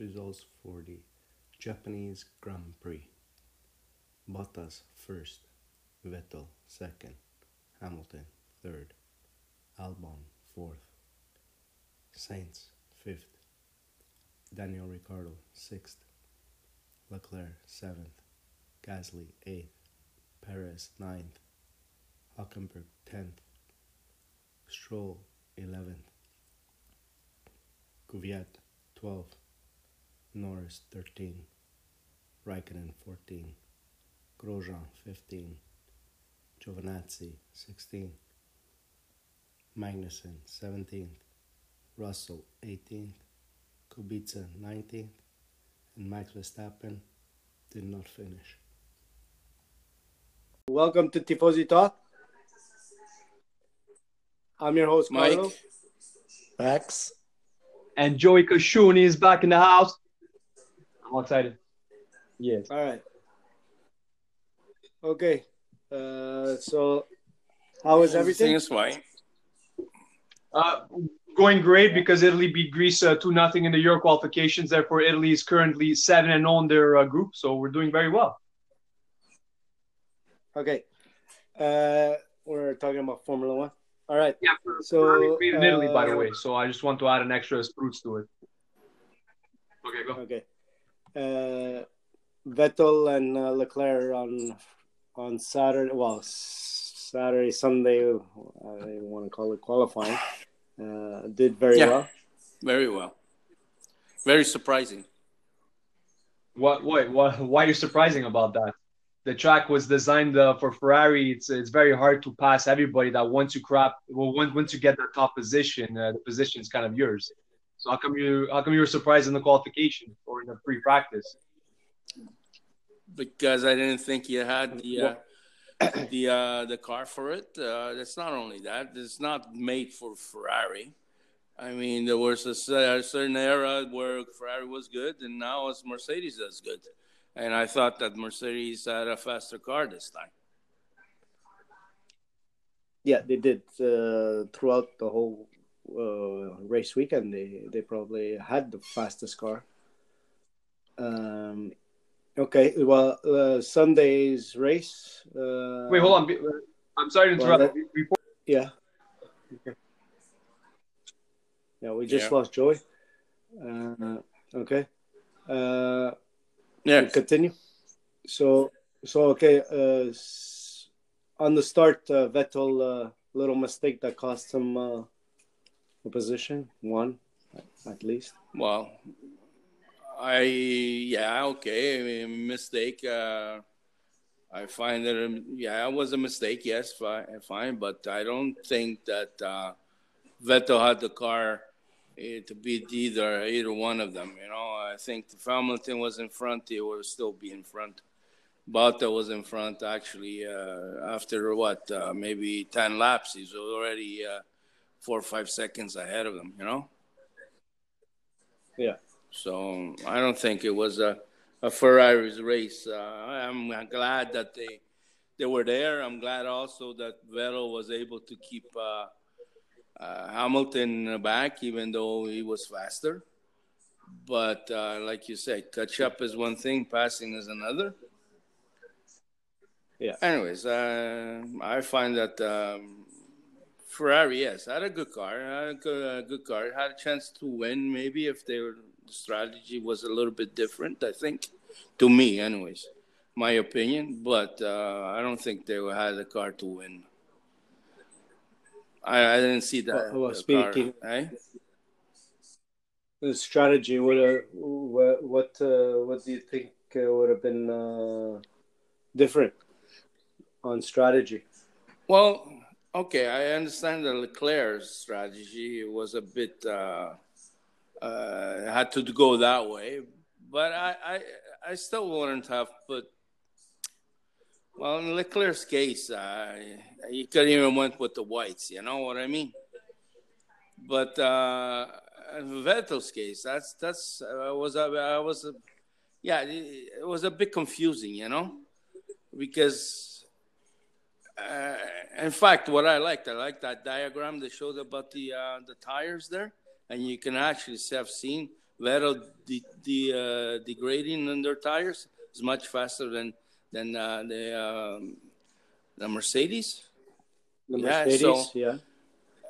results for the Japanese Grand Prix. Bottas first, Vettel second, Hamilton third, Albon fourth, Sainz fifth, Daniel Ricciardo sixth, Leclerc seventh, Gasly eighth, Perez ninth, Hulkenberg tenth, Stroll eleventh, Kvyat twelfth, Norris thirteen, Raikkonen fourteen, Grosjean fifteen, Giovinazzi sixteen, Magnussen seventeenth, Russell eighteenth, Kubica nineteenth, and Max Verstappen did not finish. Welcome to Tifosi Talk. I'm your host, Mike. Carlo. Max. And Joey Kashuni is back in the house. I'm excited. Yes. All right. Okay. Uh, so, how is everything? is fine. Uh, going great because Italy beat Greece uh, 2 nothing in the Euro qualifications. Therefore, Italy is currently 7 and on their uh, group. So we're doing very well. Okay. Uh, we're talking about Formula One. All right. Yeah, for, So, Ferrari made in Italy, by the uh, way. So I just want to add an extra spruce to it. Okay, go. Okay. Uh, Vettel and uh, Leclerc on on Saturday. Well, Saturday, Sunday. I don't want to call it qualifying. Uh, did very Yeah. well. Very well. Very surprising. What, what, what, why are you surprising about that? The track was designed uh, for Ferrari. It's it's very hard to pass everybody. That once you crap, well, once once you get that top position, uh, the position is kind of yours. So how come you how come you were surprised in the qualification or in the pre practice? because I didn't think you had the uh, the uh, the car for it. Uh, that's not only that; it's not made for Ferrari. I mean, there was a, cer- a certain era where Ferrari was good, and now it's Mercedes that's good. And I thought that Mercedes had a faster car this time. Yeah, they did uh, throughout the whole uh, race weekend. They they probably had the fastest car. Um, okay, well, uh, Sunday's race. Uh, Wait, hold on. I'm sorry to Well, interrupt. that- Before Yeah. Yeah, we just Yeah. lost Joey. Uh, okay. Uh, Yeah, continue. So, so okay. Uh, on the start, uh, Vettel, uh, little mistake that cost him uh, a position, one at least. Well, I yeah okay I mean, mistake. Uh, I find that yeah it was a mistake. Yes, fine, but I don't think that uh, Vettel had the car eh, to beat either either one of them. You know, I think if Hamilton was in front, he would still be in front. Bottas was in front actually uh, after what uh, maybe ten laps. He's already uh, four or five seconds ahead of them. You know. Yeah. So I don't think it was a, a Ferrari's race. Uh, I'm glad that they they were there. I'm glad also that Vettel was able to keep uh, uh, Hamilton back, even though he was faster. But uh, like you said, catch up is one thing, passing is another. Yeah. Anyways, uh, I find that um, Ferrari, yes, had a good car, had a good, a good car, had a chance to win. Maybe if their the strategy was a little bit different. I think, to me, anyways, my opinion. But uh, I don't think they had a car to win. I, I didn't see that. Well, well, uh, speaking- car, eh? The strategy would have what what, uh, what do you think uh, would have been uh, different on strategy? Well, okay, I understand that Leclerc's strategy was a bit uh, uh, had to go that way, but I, I I still wouldn't have put. Well, in Leclerc's case, uh, you could even went with the whites. You know what I mean? But uh, in Vettel's case, that's that's uh, was I was yeah, it was a bit confusing, you know, because uh, in fact, what I liked, I liked that diagram that showed about the uh, the tires there, and you can actually have seen Vettel de- de- uh, degrading in their tires is much faster than than uh, the um, the Mercedes. The Yeah, Mercedes, so- yeah.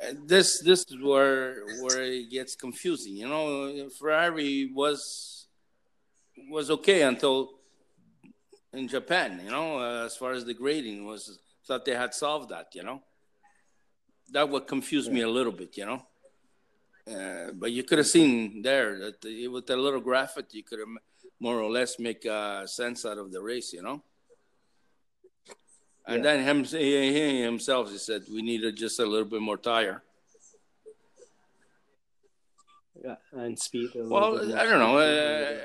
Uh, This this is where where it gets confusing. You know, Ferrari was was okay until in Japan. You know, uh, as far as the grading was, thought they had solved that. You know, that would confuse me a little bit. You know, uh, but you could have seen there that the, with the little graphic, you could have more or less make uh, sense out of the race. You know. And Yeah. then him, he, he himself, he said, we needed just a little bit more tire. Yeah, and speed. a Well, bit I don't know. Uh,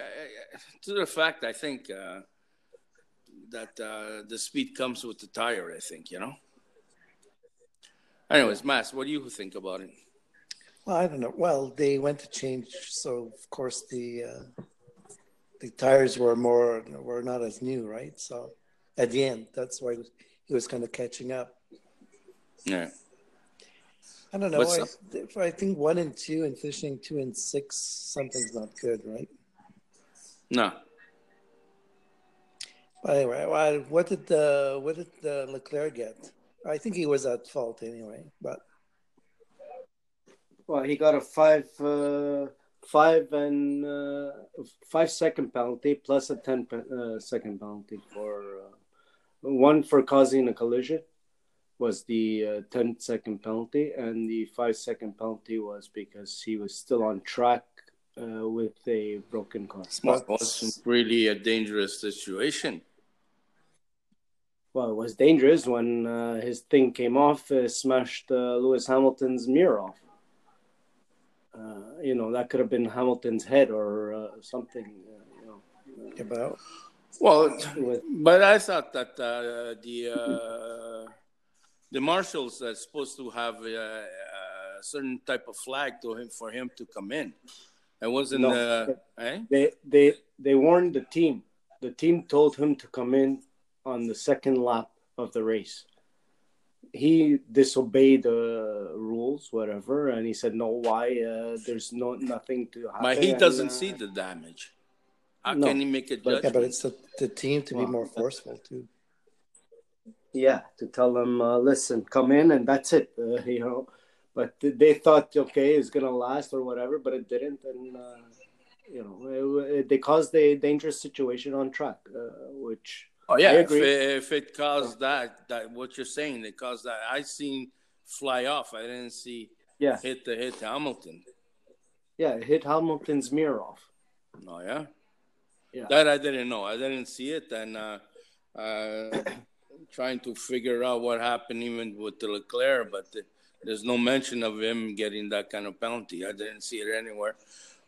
to the fact, I think uh, that uh, the speed comes with the tire. I think you know. Anyways, Mass, what do you think about it? Well, I don't know. Well, they went to change, so of course the uh, the tires were more were not as new, right? So at the end, that's why he was, he was kind of catching up. Yeah. I don't know. I, I think one and two and finishing two and six, something's not good, right? No. But anyway, well, what did the what did the Leclerc get? I think he was at fault anyway, but Well, he got a five, uh, five and uh, five second penalty plus a ten pe- uh, second penalty for uh, one for causing a collision was the uh, 10 second penalty, and the five second penalty was because he was still on track uh, with a broken car. Well, it wasn't really a dangerous situation. Well, it was dangerous when uh, his thing came off, uh, smashed uh, Lewis Hamilton's mirror off. Uh, you know, that could have been Hamilton's head or uh, something. Uh, you know, about Well, with, but I thought that uh, the uh, the marshals are supposed to have a, a certain type of flag to him for him to come in. It wasn't. No. Uh, eh? they they they warned the team. The team told him to come in on the second lap of the race. He disobeyed the rules, whatever, and he said, "No, why? Uh, there's no nothing to happen." But he doesn't uh, see the damage. How No, can he make a but- judgment? yeah, but it's the, the team to be more forceful too. Yeah, to tell them, uh, listen, come in, and that's it. Uh, you know, but they thought, okay, it's gonna last or whatever, but it didn't, and uh, you know, it, it, they caused a dangerous situation on track, uh, which oh yeah, I if agree. it, if it caused that, that what you're saying, it caused that. I seen fly off. I didn't see yeah, hit the hit Hamilton. yeah, it hit Hamilton's mirror off. Oh yeah, Yeah. That I didn't know. I didn't see it, and uh, uh, trying to figure out what happened even with the Leclerc, but the, there's no mention of him getting that kind of penalty. I didn't see it anywhere.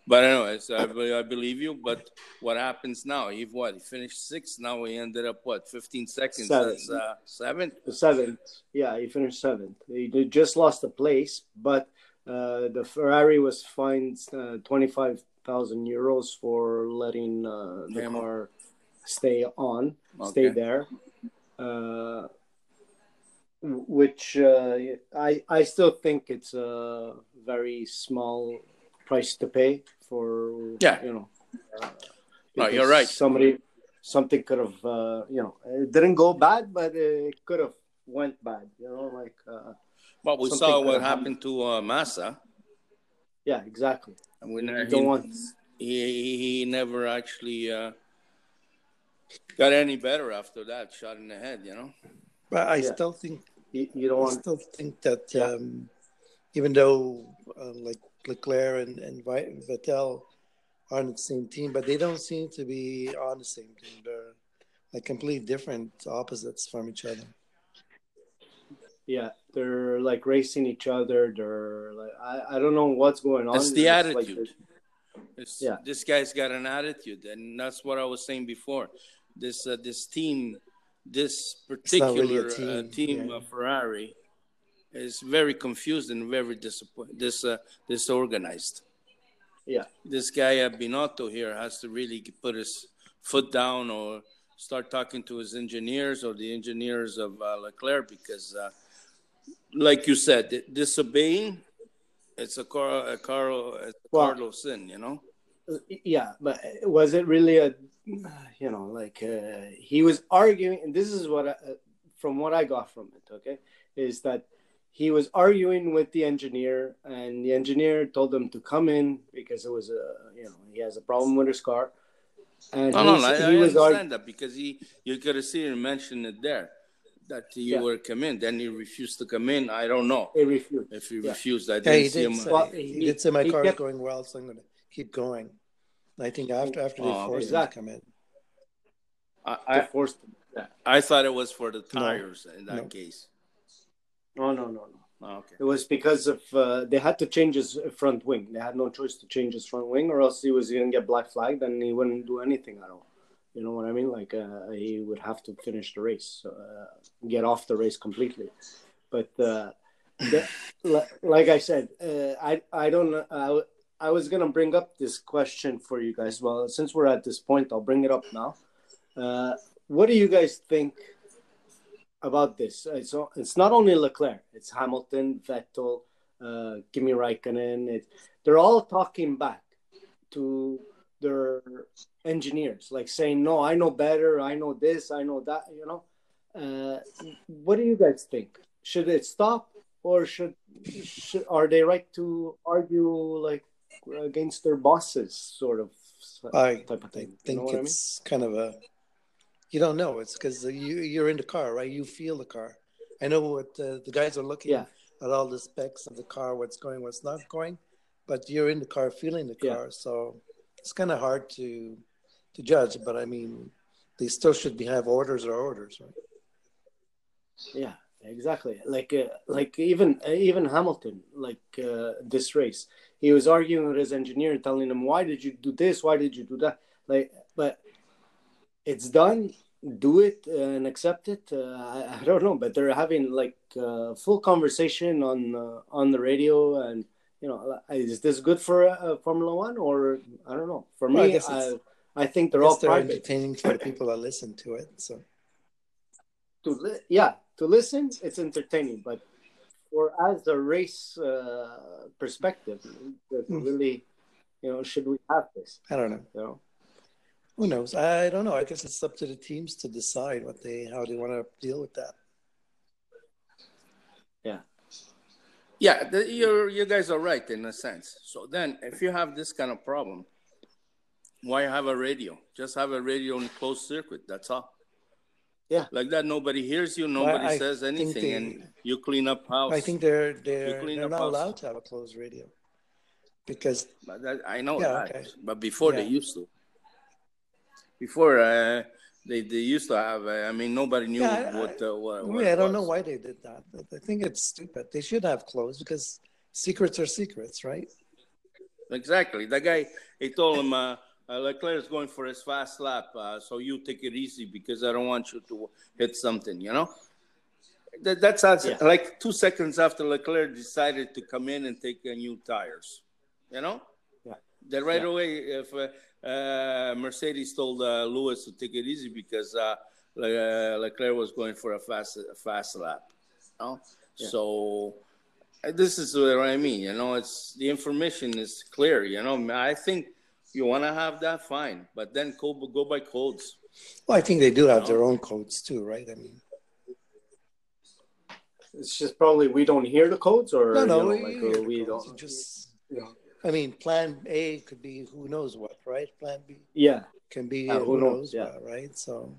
But anyways, I, I believe you. But what happens now? He what? He finished sixth. Now he ended up what? 15 seconds. Seventh. Uh, seventh. Seventh, yeah, he finished seventh. He just lost the place, but uh, the Ferrari was fined uh, twenty five thousand euros for letting uh, the Him. car stay on, stay there. Uh, which uh, I I still think it's a very small price to pay for Yeah. you know. Uh, No, you're right. Somebody something could have uh, you know it didn't go bad, but it could have went bad. You know, like uh, Well, we saw what have happened to uh, Massa. yeah, exactly. And we You never, don't he, want he, he never actually uh, got any better after that shot in the head. You know. But I Yeah. still think you, you don't I want still think that Yeah. um, even though uh, like Leclerc and, and Vettel are on the same team, but they don't seem to be on the same team. They're like completely different opposites from each other. yeah. They're like racing each other. They're like I, I don't know what's going on. It's the It's like attitude. It's, Yeah. This guy's got an attitude, and that's what I was saying before. This uh, this team, this It's not really particular team, uh, team yeah. of Ferrari, is very confused and very disappointed. This uh, disorganized. Yeah. This guy uh, Binotto here has to really put his foot down or start talking to his engineers or the engineers of uh, Leclerc because, uh, like you said, disobeying. It's a car, a car, a Well- Carlos sin, you know. yeah, but was it really a, you know, like uh, he was arguing, and this is what, I, uh, from what I got from it, okay, is that he was arguing with the engineer, and the engineer told him to come in because it was a, you know, he has a problem with his car. And no, no, no, I, I understand argue- that because he, you could have seen him mention it there that you yeah. were come in. Then he refused to come in. I don't know. He refused. If he yeah. refused, I didn't yeah, he see did him. Say, well, he, he, did say my car kept, is going well, so I'm going to keep going. I think after after they oh, forced exactly. him to come in. I, I forced. Him. I thought it was for the tires no, in that no. case. No, no, no, no. Oh, okay. It was because of uh, they had to change his front wing. They had no choice to change his front wing, or else he was going to get black flagged and he wouldn't do anything at all. You know what I mean? Like uh, he would have to finish the race, uh, get off the race completely. But uh, the, like I said, uh, I I don't I, I was gonna bring up this question for you guys. Well, since we're at this point, I'll bring it up now. Uh, what do you guys think about this? It's it's not only Leclerc; it's Hamilton, Vettel, uh, Kimi Raikkonen. It, they're all talking back to their engineers, like saying, "No, I know better. I know this. I know that." You know, uh, what do you guys think? Should it stop, or should, should are they right to argue like against their bosses, sort of I type of thing? I think you know it's I mean? kind of a you don't know. It's because you you're in the car, right? You feel the car. I know what uh, the guys are looking yeah. at all the specs of the car, what's going, what's not going, but you're in the car, feeling the car, yeah. so it's kind of hard to to judge. But I mean, they still should be have orders or orders, right? Yeah, exactly. Like uh, like even uh, even Hamilton, like uh, this race, he was arguing with his engineer, telling him, "Why did you do this? Why did you do that?" Like, but it's done. Do it and accept it. Uh, I, I, don't know, but they're having like uh, full conversation on uh, on the radio and you know, is this good for uh, Formula One or I don't know. For well, me, I, I, I, think they're all they're entertaining for the people that listen to it. So, to li- yeah, to listen, it's entertaining, but for as a race uh, perspective, mm. really, you know, should we have this? I don't know. You know? Who knows? I don't know. I guess it's up to the teams to decide what they how they want to deal with that. Yeah. Yeah, the, you you guys are right in a sense. So then, if you have this kind of problem, why have a radio? Just have a radio in closed circuit. That's all. Yeah, like that. Nobody hears you. Nobody I says anything, they, and you clean up house. I think they're they're, they're not house. allowed to have a closed radio because that, I know yeah, that, okay. but before yeah. they used to. Before, uh, they, they used to have. I mean, nobody knew yeah, what, uh, what, what. I don't know why they did that. I think it's stupid. They should have closed because secrets are secrets, right? Exactly. The guy, he told him, uh, uh, Leclerc is going for his fast lap, uh, so you take it easy because I don't want you to hit something. You know. That, that's yeah. like two seconds after Leclerc decided to come in and take uh, new tires. You know. Yeah. That right yeah. away, if uh, uh, Mercedes told uh, Lewis to take it easy because uh, uh, Leclerc was going for a fast a fast lap. You know? yeah. So uh, this is what I mean. You know, it's the information is clear. You know, I think you want to have that fine, but then go go by codes. Well, I think they do have know? their own codes too, right? I mean. It's just probably we don't hear the codes, or no, no, you know, like, we, we don't. Just you know I mean, Plan A could be who knows what, right? Plan B, yeah, can be uh, who, who, knows, knows yeah. what, right? So,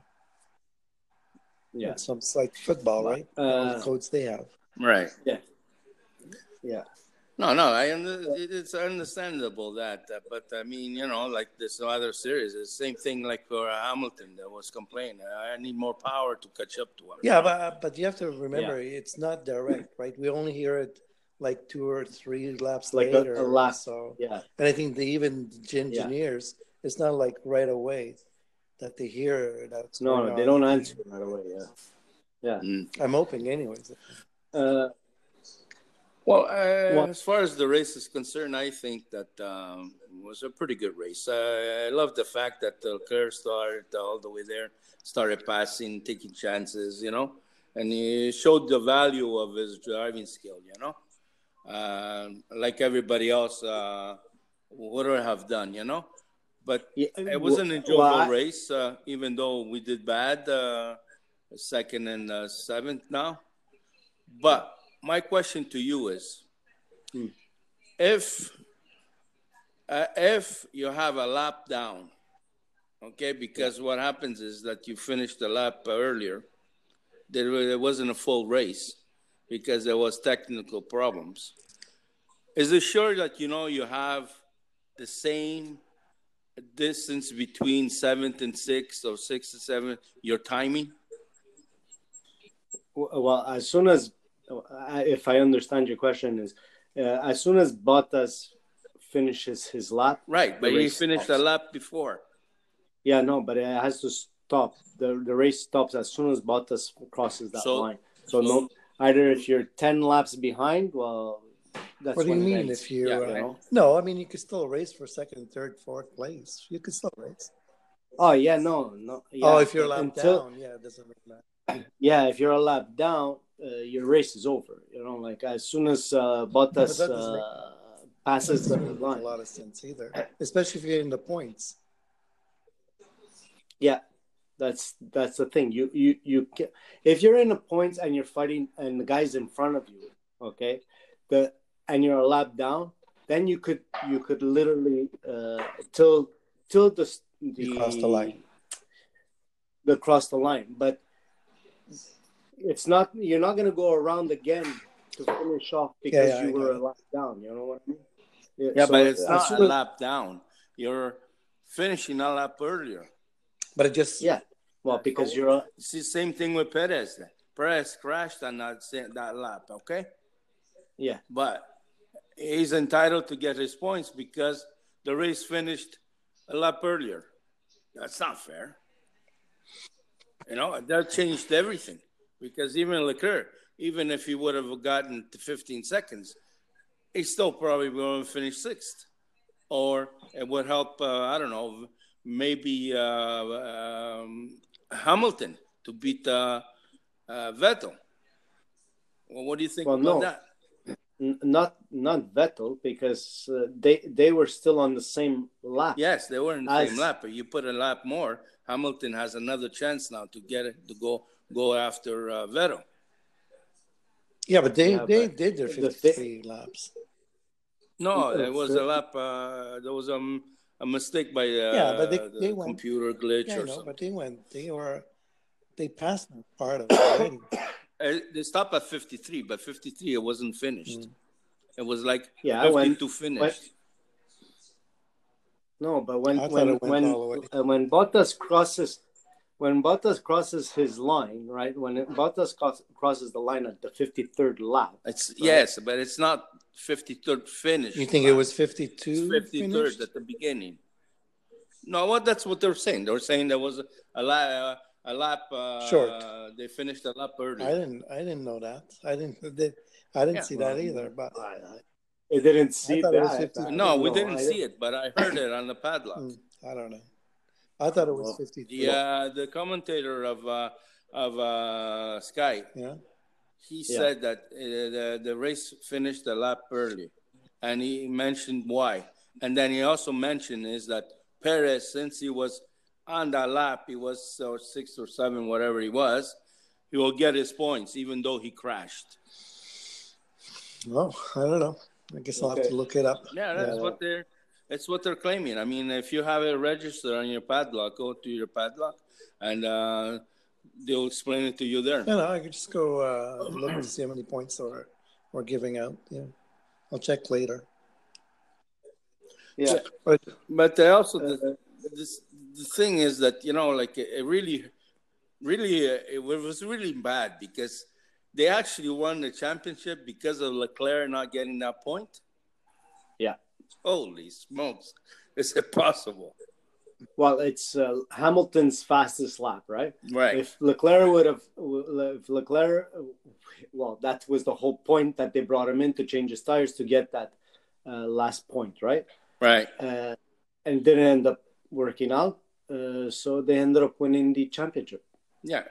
yeah, it's, some, it's like football, right? Uh, the codes they have, right? Yeah, yeah. No, no, I under, it's understandable that, uh, but I mean, you know, like this other series, the same thing like for Hamilton that was complaining. I need more power to catch up to him. Yeah, but but you have to remember, yeah. it's not direct, right? We only hear it like two or three laps like later. A, a lap. So yeah, and I think the even the engineers, yeah. it's not like right away that they hear that's no, no they don't answer right away. Yeah, yeah. Mm. I'm hoping, anyways. Uh, well, uh, well, as far as the race is concerned, I think that um, was a pretty good race. Uh, I love the fact that the Leclerc started all the way there, started passing, taking chances, you know, and he showed the value of his driving skill, you know. Uh, like everybody else, uh, what would I have done? You know, but Yeah, it was an enjoyable well, I- race, uh, even though we did bad, uh, second and uh, seventh now. But my question to you is, Hmm. if uh, if you have a lap down, okay, because what happens is that you finish the lap earlier, there, there wasn't a full race because there was technical problems. Is it sure that you know you have the same distance between seventh and sixth or sixth and seventh? Your timing? Well, as soon as, if I understand your question, is uh, as soon as Bottas finishes his lap, Right, but he finished stops. a lap before. yeah, no, but it has to stop. the The race stops as soon as Bottas crosses that So- line. So, no, either if you're ten laps behind, well, that's What do you mean if you? Yeah, uh? No, I mean you could still race for second, third, fourth place. You could still race. Oh yeah, no, no. Yeah, oh, if you're a lap until- down, yeah, it doesn't really matter. Yeah, if you're a lap down, uh, your race is over. You know, like as soon as uh, Bottas that uh, passes the line. a lot of sense either, especially if you're in the points. Yeah, that's that's the thing. You you you ca- if you're in the points and you're fighting and the guy's in front of you, okay, the and you're a lap down, then you could you could literally uh, till till the the You cross the line. the cross the line, but it's not you're not gonna go around again to finish off because yeah, you I were a lap down. You know what I mean? Yeah, so but it's not a lap down. You're finishing a lap earlier. But it just Yeah, well, because you're It's the same thing with Perez. Then. Perez crashed on that that lap. Okay. yeah. but he's entitled to get his points because the race finished a lap earlier. That's not fair. You know, that changed everything because even Leclerc, even if he would have gotten to 15 seconds, he still probably would have finished sixth. Or it would help, uh, I don't know, maybe uh, um, Hamilton to beat uh, uh, Vettel. Well, what do you think Well, about no. that? N- not not Vettel because uh, they they were still on the same lap. Yes, they were in the As- same lap, but you put a lap more. Hamilton has another chance now to get it to go go after uh, Vettel. yeah, but they Yeah, they but did their the 53 laps. No, Yeah, there was a lap. Uh, there was a, a mistake by uh, Yeah, but they- the they went- computer glitch Yeah, I or know, something. but they went. They were. They passed that part of it already. Uh, they stopped at 53, but 53 it wasn't finished. It was like Mm. Yeah, when- 52 finished. No, but when I thought when when all the way. uh, when Bottas crosses when Bottas crosses his line, right? When Bottas cross, crosses the line at the fifty third lap, It's yes, but it's not 53rd finish. You think it was 52? It's 53rd finished? at the beginning. No, what that's what they're saying. They're saying there was a, a lap, a lap uh, Short. They finished a lap early. I didn't. I didn't know that. I didn't. They, I didn't Yeah, see well, that either. But I, I, it didn't see thought it was that. 50. I no, we know. didn't I see it, but I heard it on the padlock. mm, I don't know. I thought it was Well, 53. Yeah, the commentator of uh, of uh, Sky, Yeah. he Yeah. said that uh, the the race finished a lap early, and he mentioned why. And then he also mentioned is that Perez, since he was on that lap, he was uh, six or seven, whatever he was, he will get his points even though he crashed. Well, I don't know. I guess I'll have to look it up. Yeah, that's Yeah. what they're. That's what they're claiming. I mean, if you have it registered on your padlock, go to your padlock, and uh, they'll explain it to you there. You know, I could just go uh, look and see how many points we're, we're giving out. Yeah. I'll check later. Yeah. But But they also the, Uh, this the thing is that you know, like it, it really, really, uh, it was really bad because they actually won the championship because of Leclerc not getting that point. Holy smokes! Is it possible? Well, it's uh, Hamilton's fastest lap, right? Right. If Leclerc would have, if Leclerc, well, that was the whole point that they brought him in to change his tires to get that uh, last point, right? right. Uh, and didn't end up working out. Uh, so they ended up winning the championship. Yeah.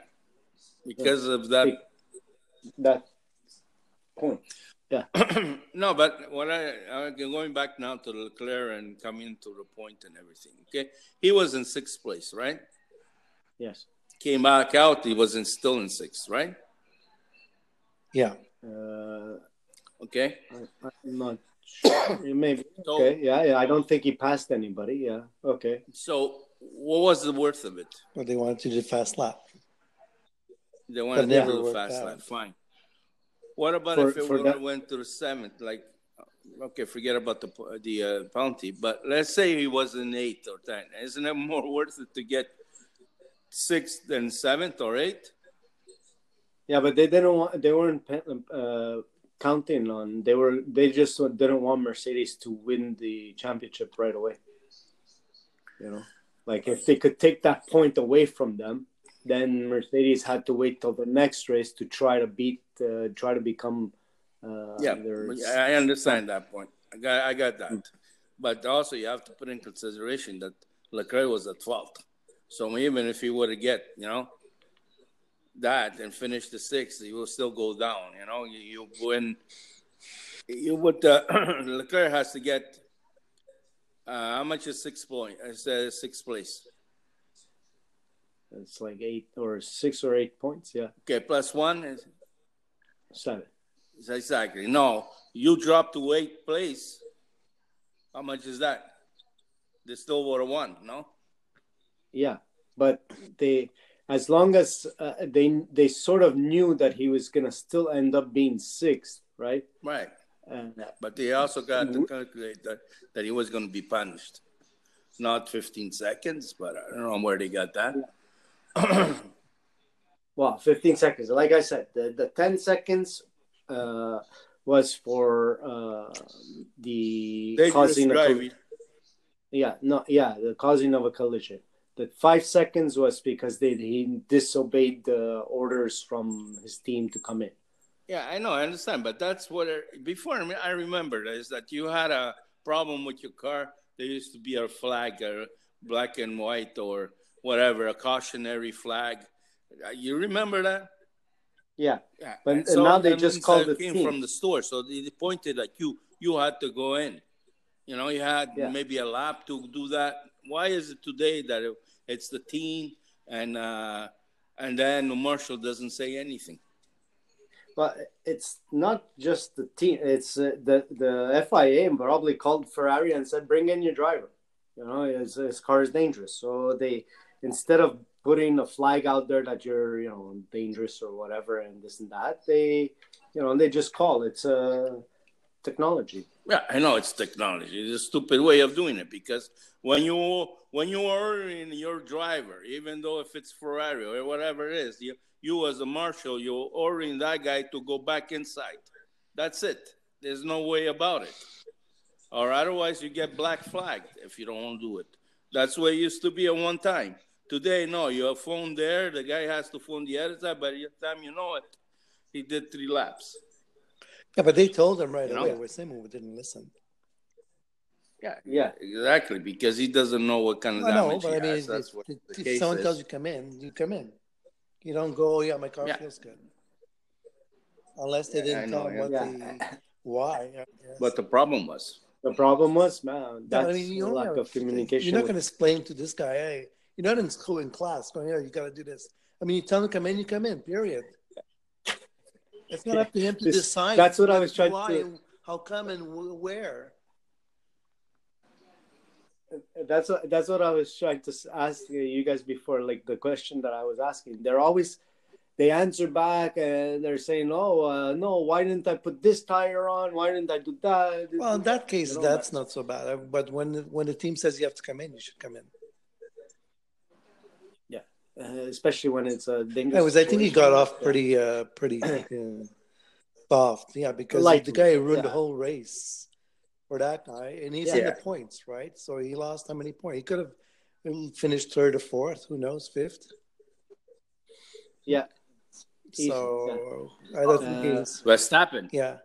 Because of that That point. no, but what I uh, going back now to Leclerc and coming to the point and everything. Okay, he was in sixth place, right? Yes. Came back out, he was in, still in sixth, right? Yeah. Uh, Okay, I, I'm not sure. Maybe. so Okay. Yeah. Yeah. I don't think he passed anybody. Yeah. Okay. so what was the worth of it? But they wanted to do fast lap. They wanted to do the fast out. lap, fine. What about For- if it that- went to the seventh? Like, okay, forget about the the uh, penalty, but let's say he was an eighth or ten. Isn't it more worth it to get sixth than seventh or eighth? Yeah, but they didn't want. They weren't uh, counting on. They were. They just didn't want Mercedes to win the championship right away. You know, like if they could take that point away from them, then Mercedes had to wait till the next race to try to beat, uh, try to become. Uh, Yeah, their- I understand that point. I got, I got that. But also, you have to put in consideration that Leclerc was at fault. So even if he were to get, you know, that and finish the sixth, he will still go down. You know, you, you win. You would. Uh, Leclerc has to get. Uh, how much is six point? Is uh, sixth place? It's like eight or six or eight points. Yeah, Okay, plus one is seven. exactly no. You dropped to eighth place. How much is that? They still have won, no? Yeah, but they, as long as uh, they they sort of knew that he was gonna still end up being sixth, right? Right. Uh, But they also got to calculate that, that he was going to be punished. Not 15 seconds, but I don't know where they got that. well, 15 seconds. Like I said, the, the 10 seconds uh, was for uh, the Dangerous causing a col- driving. yeah, no, yeah, the causing of a collision. The five seconds was because they he disobeyed the orders from his team to come in. Yeah, I know, I understand, but that's what it, before I, mean, I remember is that you had a problem with your car. There used to be a flag, a black and white or whatever, a cautionary flag. Uh, You remember that? Yeah, Yeah, But- and now they just called that the came team. from the store, so they pointed at you. You had to go in. You know, you had Yeah. maybe a lap to do that. Why is it today that it, it's the team and uh, and then marshal doesn't say anything? but it's not just the team. It's uh, the the FIA probably called Ferrari and said, "Bring in your driver." You know, his, his car is dangerous. So they instead of putting a flag out there that you're you know dangerous or whatever and this and that, they you know they just call it's uh, technology. Yeah, I know it's technology. It's a stupid way of doing it because when you when you are in your driver, even though if it's Ferrari or whatever it is, you you as a marshal, you're ordering that guy to go back inside. That's it. There's no way about it. Or otherwise, you get black flagged if you don't do it. That's way it used to be at one time. Today, no, you have phone there. The guy has to phone the other side. By the time you know it, he did three laps. Yeah, but they told him right You away. know? We're saying we didn't listen. Yeah, Yeah. exactly. Because he doesn't know what kind of I know, but I he mean, has. if, That's what if, the if someone is. tells you come in, you come in. You don't go. Oh, yeah, my car Yeah. feels good. Unless they Yeah, didn't know, tell him what Yeah. the why. But the problem was, The problem was, man, that's but I mean, you lack of communication. You're not with- going to explain to this guy, hey, you're not in school in class going, yeah, you got to do this. I mean, you tell him to come in, you come in. Period. It's not up to him to This- decide. that's what I was trying why to- and How come and where? That's what that's what I was trying to ask you guys before, like the question that I was asking. They're always they answer back and they're saying, "Oh, uh, no, why didn't I put this tire on? Why didn't I do that?" Well, in that case, that's not so bad. But when when the team says you have to come in, you should come in. Uh, especially when it's a dangerous. Anyways, I think he got off pretty uh, pretty uh, soft. Yeah, because Lightly, the guy ruined the whole race for that guy, and he's in the points, right? So he lost how many points? He could have finished third or fourth. Who knows? Fifth. Yeah. Easy, So I don't think Uh, he's. Verstappen. Yeah,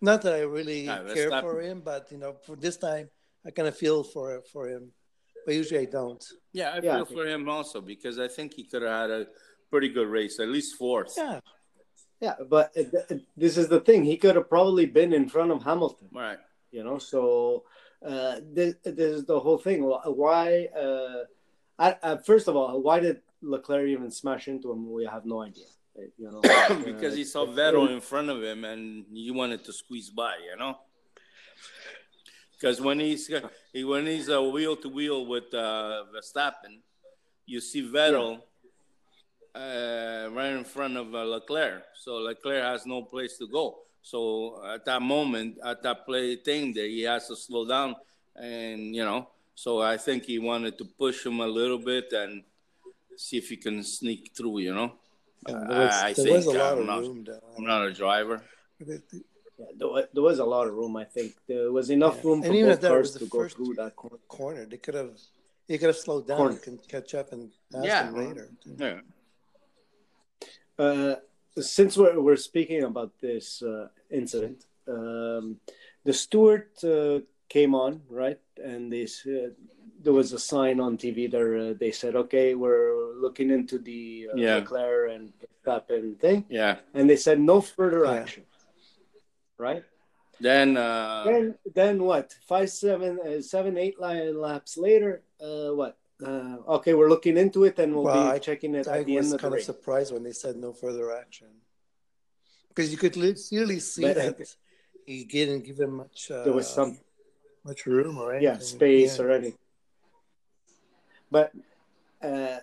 not that I really Yeah, care for him, but you know, for this time, I kind of feel for for him, but usually I don't. Yeah, I Yeah. feel for him also because I think he could have had a pretty good race, at least fourth. Yeah, Yeah, but this is the thing. He could have probably been in front of Hamilton. Right. you know so uh this, this is the whole thing why uh I, uh, first of all why did leclerc even smash into him we have no idea you know because he Uh, saw Vettel in front of him and he wanted to squeeze by, you know. Because when he's he, when he's uh, wheel to wheel with uh, Verstappen, you see Vettel uh, right in front of uh, Leclerc. So Leclerc has no place to go. So at that moment, at that play thing there, he has to slow down, and you know. So I think he wanted to push him a little bit and see if he can sneak through, you know. And there was, I there was a think, lot I'm of not- room. Though. I'm not a driver. Yeah, there, was, there was a lot of room i think there was enough Yeah. room for And even both cars to go through that corner corner. They could have, he could have slowed down Corner. and catch up and pass Yeah. them later. Yeah. uh since we're, we're speaking about this uh, incident um the steward uh, came on right and they said there was a sign on tv there uh, they said okay we're looking into the uh, Yeah. leclerc and Verstappen thing Yeah. and they said no further Yeah. action right Then uh, then then what five seven uh, seven eight laps later uh what uh, okay we're looking into it and we'll Well, be I- checking it I at the was end of the kind of surprised when they said no further action. Because you could clearly see But- that he didn't give him much. Uh, there was some much room or anything. yeah space Yeah. already but uh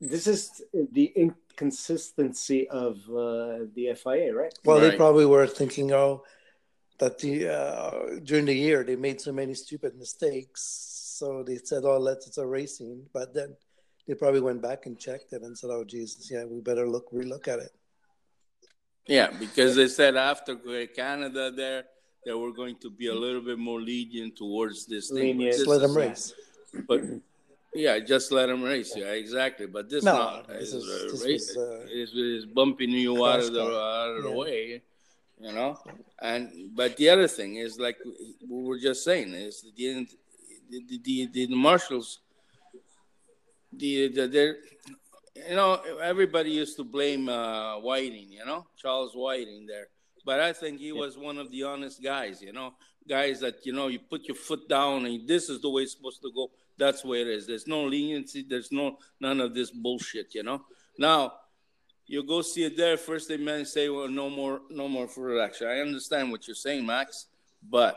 this is the inconsistency of uh, the FIA, right? Well, they probably were thinking, oh, that the uh, during the year they made so many stupid mistakes, so they said, oh, let's it's a racing. But then they probably went back and checked it and said, oh, Jesus, yeah, we better look relook at it. yeah, because they said after great Canada there, they were going to be a little bit more lenient towards this thing. Lenient. But Just this let them race. But yeah, just let them race. Yeah, exactly. But this No, not this is, is- this race. was, uh, is, is bumping you out of the out of the Yeah. way, you know. And but the other thing is like we were just saying is the the the, the, the marshals. The the they're, you know everybody used to blame uh, Whiting, you know Charles Whiting there, but I think he was one of the honest guys, you know, guys that you know you put your foot down and this is the way it's supposed to go. That's where it is. There's no leniency. There's no none of this bullshit, you know. Now you go see it there. First, they may say, "Well, no more, no more further action." I understand what you're saying, Max, but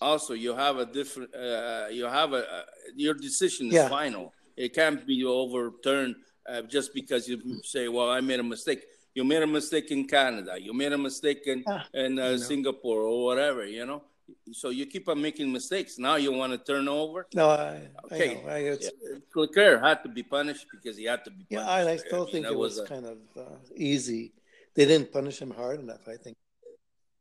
also you have a different. Uh, you have a uh, your decision is Yeah. final. It can't be overturned uh, just because you say, "Well, I made a mistake." You made a mistake in Canada. You made a mistake in Ah, in uh. Singapore or whatever. You know. So you keep on making mistakes. Now you want to turn over. No, I, Okay. I know. I, it's, Leclerc had to be punished because he had to be. Yeah. I, I still mean, think it was, a- kind of uh, easy. They didn't punish him hard enough. I think.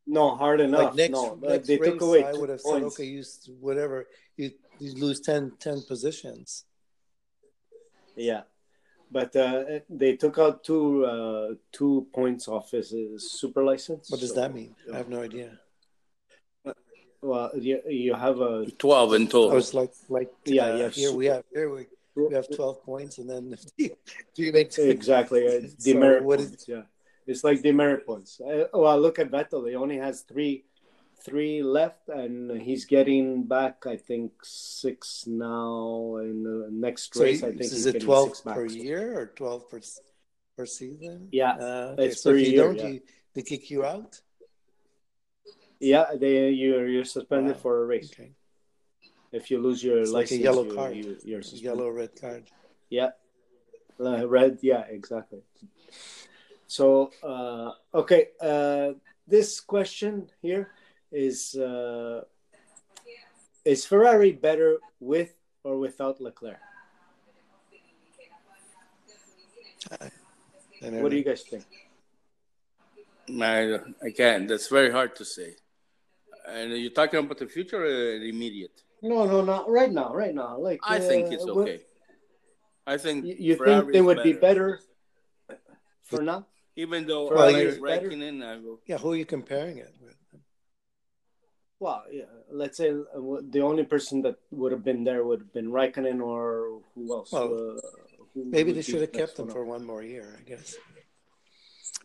No, hard enough. Like next, no, next they race, took away I would have said, okay, you whatever. You you lose 10, 10 positions. Yeah, but uh, they took out two uh, two points off his, his super license. What does so- that mean? I have no idea. Well, you, you have a twelve in total I total. was like, like Yeah, uh, you have here we have here we, we have twelve points, and then do you make exactly uh, So demerit what is- points. Yeah, it's like demerit points. Uh, well, look at Vettel; he only has three three left, and he's getting back. I think six now. In the next So race, you- I think is he's it getting twelve six back. per year or twelve per per season? Yeah, uh, okay. it's so per if you year, don't, yeah. you, they kick you out. Yeah, they you're you're suspended Wow. for a race Okay, if you lose your It's like a yellow you, card. You, you're suspended. yellow red card. Yeah, uh, red. Yeah, exactly. So, uh, okay, uh, this question here is: uh, Is Ferrari better with or without Leclerc? What do you guys think? I, I can't. That's very hard to say. And you're talking about the future or immediate? No, no, not right now. Right now, like I think uh, it's what- okay. I think You, you think they is would be better for now? Even though Ferrari I is is better? in, I go. Yeah, who are you comparing it with? Well, yeah, let's say uh, the only person that would have been there would have been Raikkonen or who else? Well, uh, who Maybe they should have kept him one for one more year, I guess.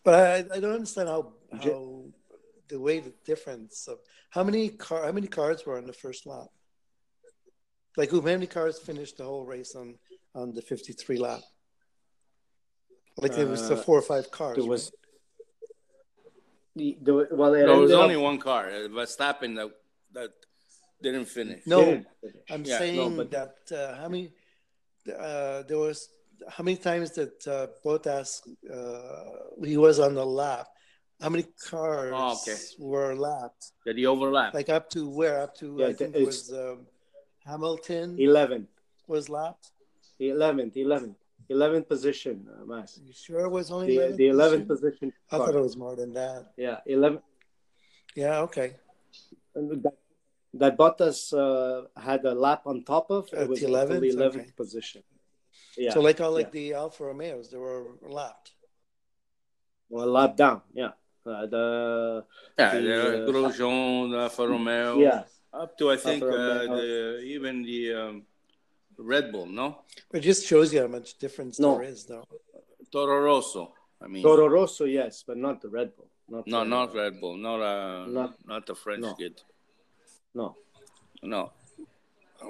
But I, I don't understand how J- how the way the difference of how many car how many cars were on the first lap. Like how many cars finished the whole race on on the fifty three lap? Like there was the Uh, four or five cars. There right? was the, the well, it There was ended up- only one car, uh, Verstappen, that that didn't finish. No, didn't finish. I'm Yeah, saying no, but- that uh, how many uh, there was how many times that uh, Bottas uh, he was on the lap? How many cars Oh, okay. were lapped? Did he overlap? Like up to where? Up to Yeah, I think it's- was um, Hamilton Eleven. was lapped. The eleventh, eleventh, eleventh position, uh. You sure it was only The 11th the eleventh position? I thought it was more than that. Yeah, eleven. Yeah, okay. That, that Bottas uh, had a lap on top of. At It was the 11th? the eleventh Okay. position. Yeah. So like all like yeah. the Alfa Romeos, they were lapped. well, lap down. Yeah. Uh, the yeah, the, the uh, Grosjean, the Alfa Romeo, yeah. up to I think uh, the even the um, Red Bull, no It just shows you how much difference No. there is, though. Toro Rosso. I mean, Toro Rosso, yes, but not the Red Bull. Not no, the- not Red Bull, not uh, Not- not, the French no. kid. No, No,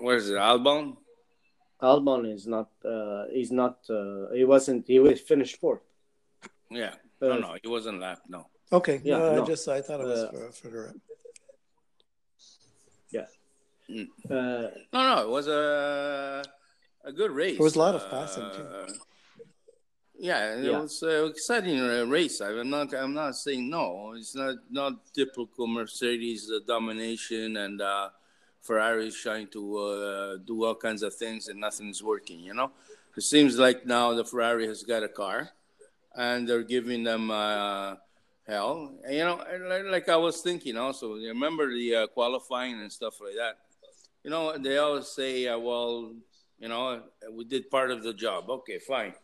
where is it? Albon. Albon is not. Uh, he's not. Uh, he wasn't. He was finished fourth. Yeah, Uh, no, no, he wasn't lapped. No. Okay, Yeah, no, I just I thought it was Uh, for, for the Yeah. Uh, No, no, it was a a good race. It was a lot of passing, too. Uh, Yeah, it Yeah. was an exciting uh, race. I'm not. I'm not saying no. It's not not typical Mercedes uh, domination and uh, Ferrari is trying to uh, do all kinds of things and nothing's working. You know, it seems like now the Ferrari has got a car, and they're giving them uh, hell. You know, like- like I was thinking also. you Remember the uh, qualifying and stuff like that. You know, they always say, uh, "Well, you know, we did part of the job." Okay, fine.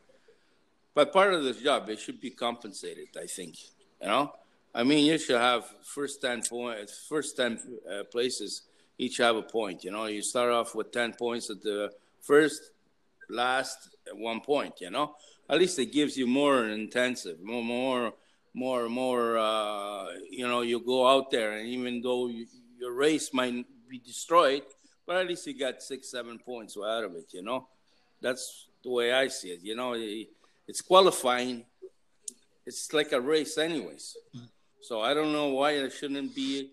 But part of the job, it should be compensated. I think. You know, I mean, you should have first ten points, first ten uh, places each have a point. You know, you start off with ten points at the first, last one point. You know, at least it gives you more intensive, more, more, more, and more. Uh, you know, you go out there, and even though you, your race might be destroyed, but at least you got six, seven points out of it. You know, that's the way I see it. You know, it's qualifying. It's like a race, anyways. So I don't know why it shouldn't be.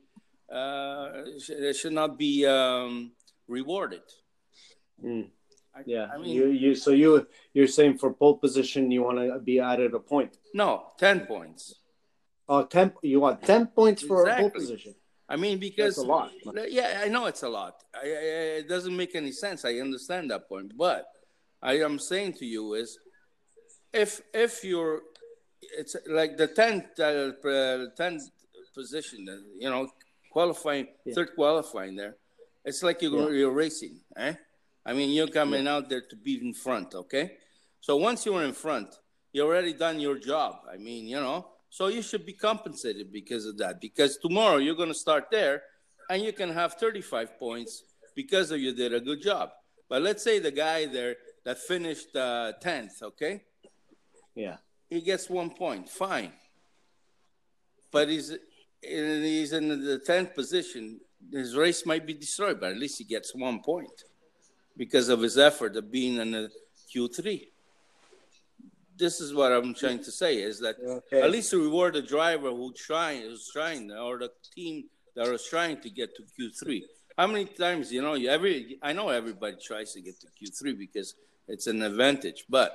Uh, it should not be um, rewarded. mm, I, yeah. I mean, you you so you you're saying for pole position you want to be added a point. no, ten points. Oh, ten. You want ten points for a pole position. I mean, because That's a lot. Yeah, I know it's a lot. I, it doesn't make any sense. I understand that point, but I am saying to you is, if if you're, it's like the tenth uh, uh, tenth position, uh, you know, qualifying Yeah. third qualifying there, it's like you're, Yeah. you're racing, eh? I mean, you're coming out there to be in front, okay? So once you're in front, you already done your job. I mean, you know, so you should be compensated because of that. Because tomorrow you're going to start there, and you can have 35 points because of you did a good job. But let's say the guy there that finished uh, 10th, okay, Yeah. he gets one point, fine. But he's he's in the 10th position. His race might be destroyed, but at least he gets one point because of his effort of being in the Q3. This is what I'm trying to say is that Okay. at least to reward the driver who trying who's trying or the team that is trying to get to Q3. How many times you know every I know everybody tries to get to Q3 because it's an advantage, but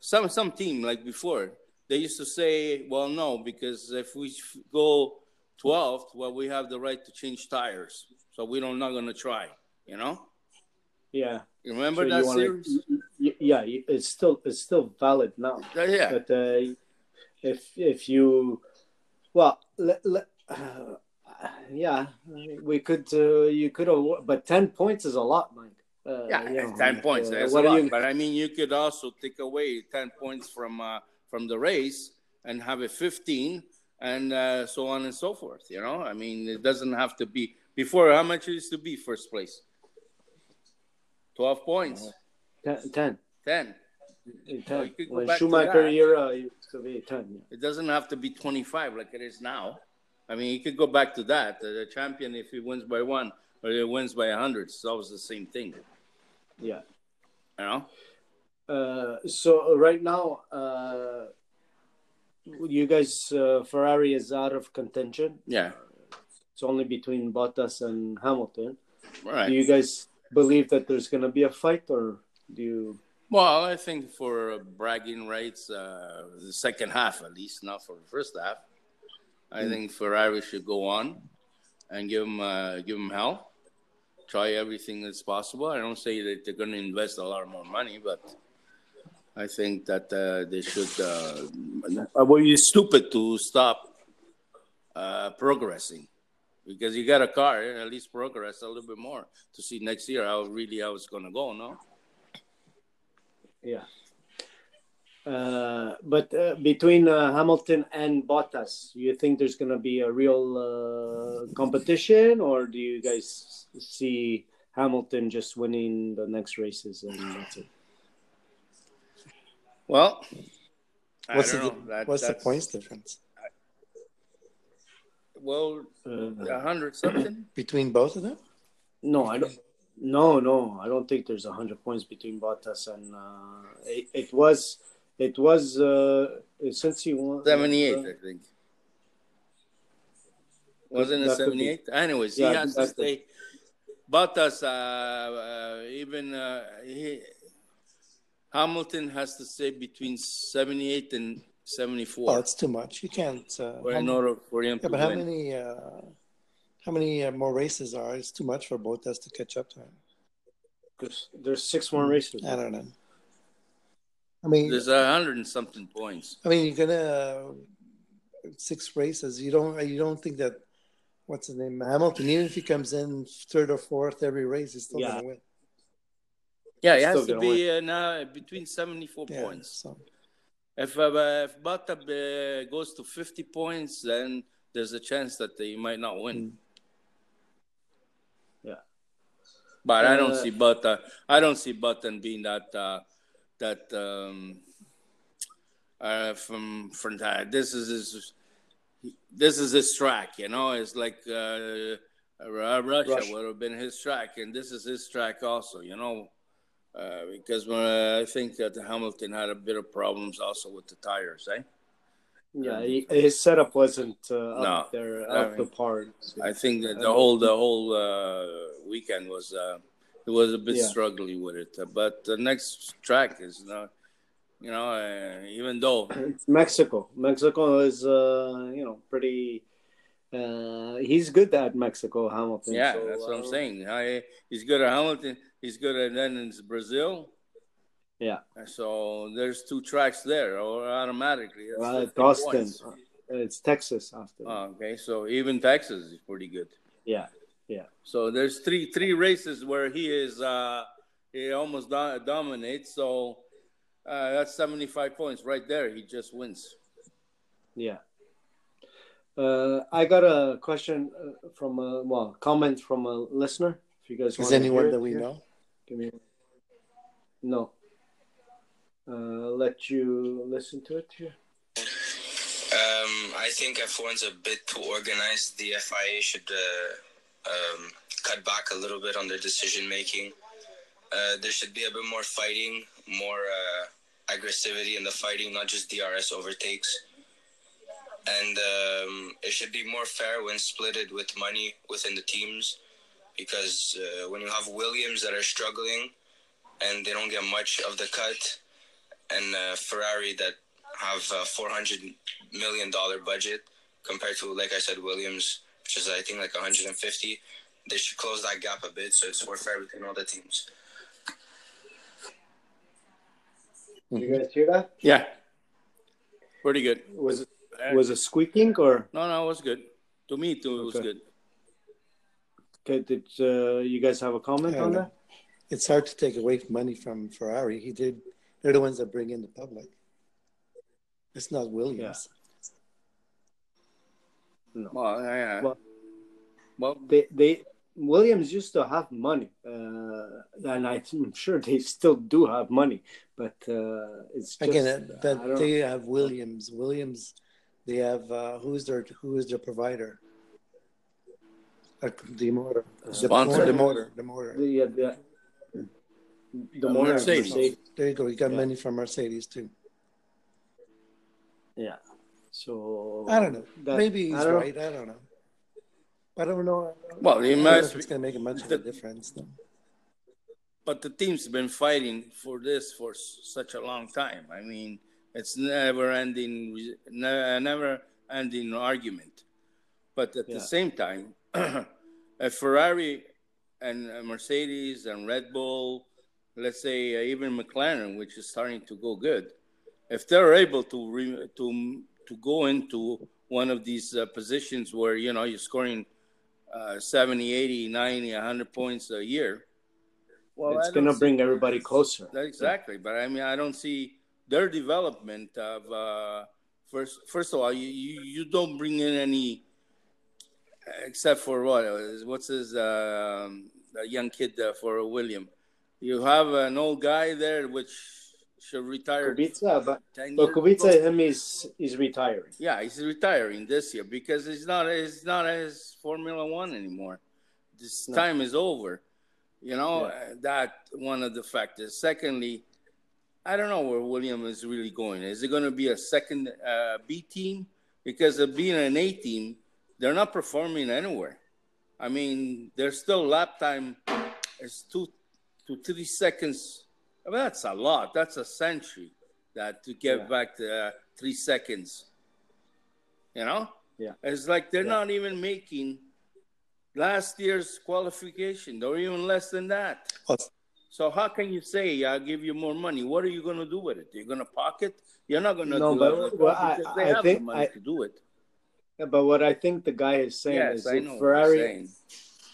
some some team like before they used to say, well, no, because if we go 12th, well, we have the right to change tires, so we don't not going to try. You know, Yeah. you remember So that you wanna- series? yeah, it's still it's still valid now. Yeah, yeah. But uh, if if you, well, uh, yeah, we could uh, you could have, but ten points is a lot, Mike. Uh, Yeah, you know, ten points. uh, That's a lot. you? But I mean, you could also take away ten points from uh, from the race and have a fifteen, and uh, so on and so forth. You know, I mean, it doesn't have to be before. How much it used to be first place? Twelve points, Ten, ten. ten. In So 10. you could go when back to Schumacher era, it used be 10. Yeah. It doesn't have to be 25 like it is now. I mean, you could go back to that. The, the champion, if he wins by one or he wins by 100, it's always the same thing. yeah. You know? Uh, so right now, uh, you guys, uh, Ferrari is out of contention. Yeah. It's only between Bottas and Hamilton. Right. Do you guys believe that there's going to be a fight, or do you? Well, I think for bragging rights, uh, the second half at least, not for the first half. I think Ferrari should go on and give them uh, give them hell. Try everything that's possible. I don't say that they're going to invest a lot more money, but I think that uh, they should. Uh, well, you're stupid to stop uh, progressing because you got a car. At least progress a little bit more to see next year how really how it's going to go. No. Yeah. Uh, but uh, between uh, Hamilton and Bottas, you think there's going to be a real uh, competition, or do you guys see Hamilton just winning the next races and that's it? Well, I What's don't the know. That, what's the points difference Well, Uh, a hundred something. between both of them? no, I don't. No, no, I don't think there's a hundred points between Bottas and uh, it, it was. It was uh, since he won Seventy-eight, uh, I think. Wasn't it That could be. seventy-eight? Anyways, Yeah, he has to that could- stay. Bottas, uh, uh, even uh, he, Hamilton has to stay between seventy-eight and Oh, seventy-four it's too much. You can't. Uh, for how, in order for him yeah, but how win. many? Uh, how many uh, more races are? It's too much for both us to catch up to him. There's, there's six more races. I don't know. I mean, There's a hundred and something points. I mean, you're gonna uh, six races. You don't. You don't think that what's his name Hamilton? Even if he comes in third or fourth every race, he's still Yeah. gonna win. Yeah, he Still has to gonna be uh, now between seventy-four Yeah. points. So If uh, if Bottas uh, goes to 50 points, then there's a chance that they might not win. Mm. Yeah. But I don't Uh, see Bottas. I don't see Button being that uh, that um, uh, from from that. This is his. This is his track, you know. It's like uh, uh, Russia Russia. would have been his track, and this is his track also, you know. Uh, because I think that Hamilton had a bit of problems also with the tires, eh? Yeah, he, his setup wasn't uh, up No. there, I up the mean, par. I think that the whole the whole uh, weekend was uh, it was a bit Yeah. struggling with it. Uh, but the next track is not, you know, uh, even though It's Mexico. Mexico is, uh, you know, pretty. Uh, he's good at Mexico, Hamilton. yeah, so, that's what I'm saying. I, he's good at Hamilton. He's good at then in Brazil. Yeah. So there's two tracks there, or automatically. that's Uh, 50 Austin. points. Uh, It's Texas after. Oh, okay, so even Texas is pretty good. yeah. Yeah. So there's three three races where he is uh, he almost do- dominates. So uh, that's 75 points right there. He just wins. Yeah. Uh, I got a question uh, from a well comment from a listener. If you guys is want anyone that we know? Give me. No. Uh, let you listen to it here. Um, I think F1's a bit too organized. The FIA should uh, um, cut back a little bit on their decision making. Uh, there should be a bit more fighting, more uh, aggressivity in the fighting, not just DRS overtakes. And um, it should be more fair when splitted with money within the teams, because uh, when you have Williams that are struggling and they don't get much of the cut, and uh, Ferrari that have a 400 million dollar budget compared to like I said Williams which is I think like 150 they should close that gap a bit so it's more fair between all the teams You guys hear that? Yeah, pretty good. Was it was it squeaking or No, no, it was good. To me, too, it was good. Okay, did uh, you guys have a comment on no. that? It's hard to take away money from Ferrari. He did. They're the ones that bring in the public. It's not Williams. No. Well, yeah. Well- Well, They they Williams used to have money, uh, and I'm sure they still do have money, but uh, it's just, Again, I that, that don't- they have Williams. Williams, they have uh, who's their who is their provider? Uh, the motor, the Sponsor. motor, the motor, the motor. the uh, the, the Uh, more Mercedes. Mercedes. There you go. You got Yeah. money from Mercedes too. Yeah. So I don't know. that- Maybe he's I don't know. right. I don't know. I don't know. Well, I don't know must if it's going to make a much of a difference. Though. but the team's been fighting for this for such a long time. I mean, it's never ending, never ending argument. But at Yeah. the same time, a Ferrari and Mercedes and Red Bull, let's say uh, even McLaren, which is starting to go good, if they're able to re- to to go into one of these uh, positions where you know you're scoring uh, 70, 80, 90, 100 points a year, well, it's gonna bring everybody closer. Exactly, but I mean, I don't see their development of uh, first. First of all, you you don't bring in any, except for what what's his um, the young kid uh, for William. You have an old guy there which should retire. Kubica, but but Kubica him is is retiring. Yeah, he's retiring this year because it's not he's not his Formula One anymore. This No. time is over. You know Yeah. uh, that one of the factors. Secondly, I don't know where William is really going. Is it going to be a second uh, B team? Because of being an A team, they're not performing anywhere. I mean, there's still lap time. It's two to three seconds. I mean, that's a lot. That's a century. That to get Yeah. back to uh, three seconds. You know? Yeah. It's like they're Yeah. not even making last year's qualification, or even less than that. Well, So how can you say I'll give you more money? What are you going to do with it? You're going to pocket? You're not going to No, do but- it well, I- I have think the money I- to do it. Yeah, But what I think the guy is saying Yes, is I if know. What Ferrari. he's saying.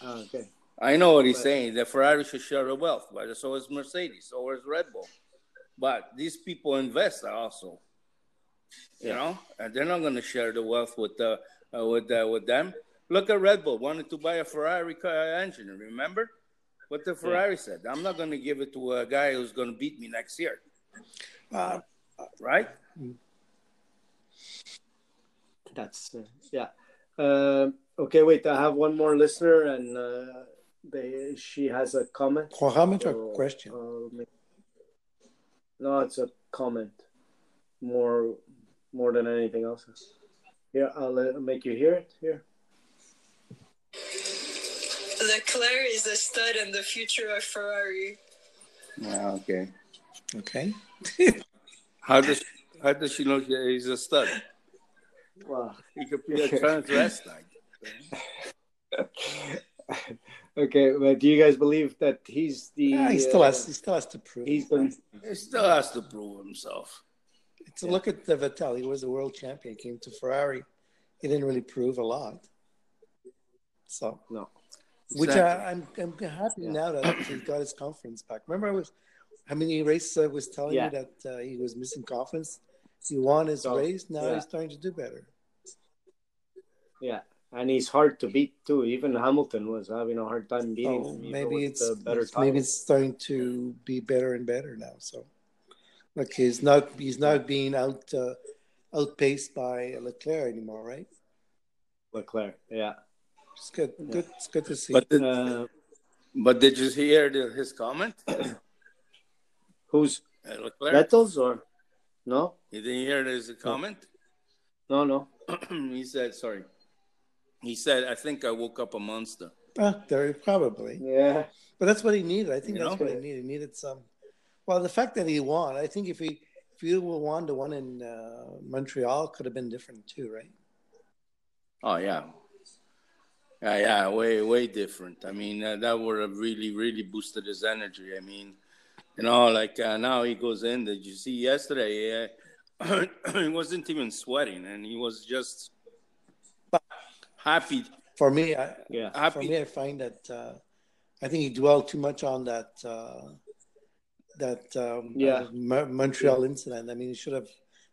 Oh, okay. I know what he's But- saying. That Ferrari should share the wealth, but so is Mercedes, so is Red Bull. But these people invest also, you know, and they're not going to share the wealth with the uh, with uh, with them. Look at Red Bull wanted to buy a Ferrari car engine. Remember what the Ferrari said? I'm not going to give it to a guy who's going to beat me next year, Uh, right? That's uh, yeah. Um okay, wait. I have one more listener, and uh, they she has a comment. well, how much a question? uh, no, it's a comment. More, more than anything else. Here, I'll uh, make you hear it. Here. Leclerc is a stud and the future of Ferrari. Yeah, okay. Okay. How does how does she know he's a stud? Wow. He could be a transvestite. okay, but do you guys believe that he's the? Yeah, he still uh, has. He still has to prove. He's been. He still has to prove himself. To look at the Vettel, he was a world champion. Came to Ferrari, he didn't really prove a lot. So, No. which Exactly. I, I'm I'm happy Yeah. now that he got his confidence back. Remember, I was how many races I was telling Yeah. you that uh, he was missing confidence. He won his So, race. Now yeah. he's starting to do better. Yeah, and he's hard to beat too. Even Hamilton was having a hard time beating Oh, him. maybe it's, the better it's- maybe it's starting to be better and better now. So, like he's not he's not being out uh, outpaced by Leclerc anymore, right? Leclerc. Yeah. It's good. Good. It's good to see. But did, Uh, but did you hear the, his comment? who's Uh, Leclerc? Vettel's or no? You didn't hear his comment? No, no. he said, sorry. He said, I think I woke up a monster. Ah, there probably, Yeah. but that's what he needed. I think You that's know? what he needed. He needed some. Well, the fact that he won, I think if he if he would won the one in uh, Montreal, could have been different too, right? Oh, yeah. Yeah, yeah, way, way different. I mean, uh, that would have really, really boosted his energy. I mean, you know, like uh, now he goes in. Did you see yesterday? He wasn't even sweating, and he was just happy. For me, I, Yeah. for me, I find that uh, I think he dwelled too much on that uh, that um, Yeah. uh, Mo- Montreal incident. I mean, he should have,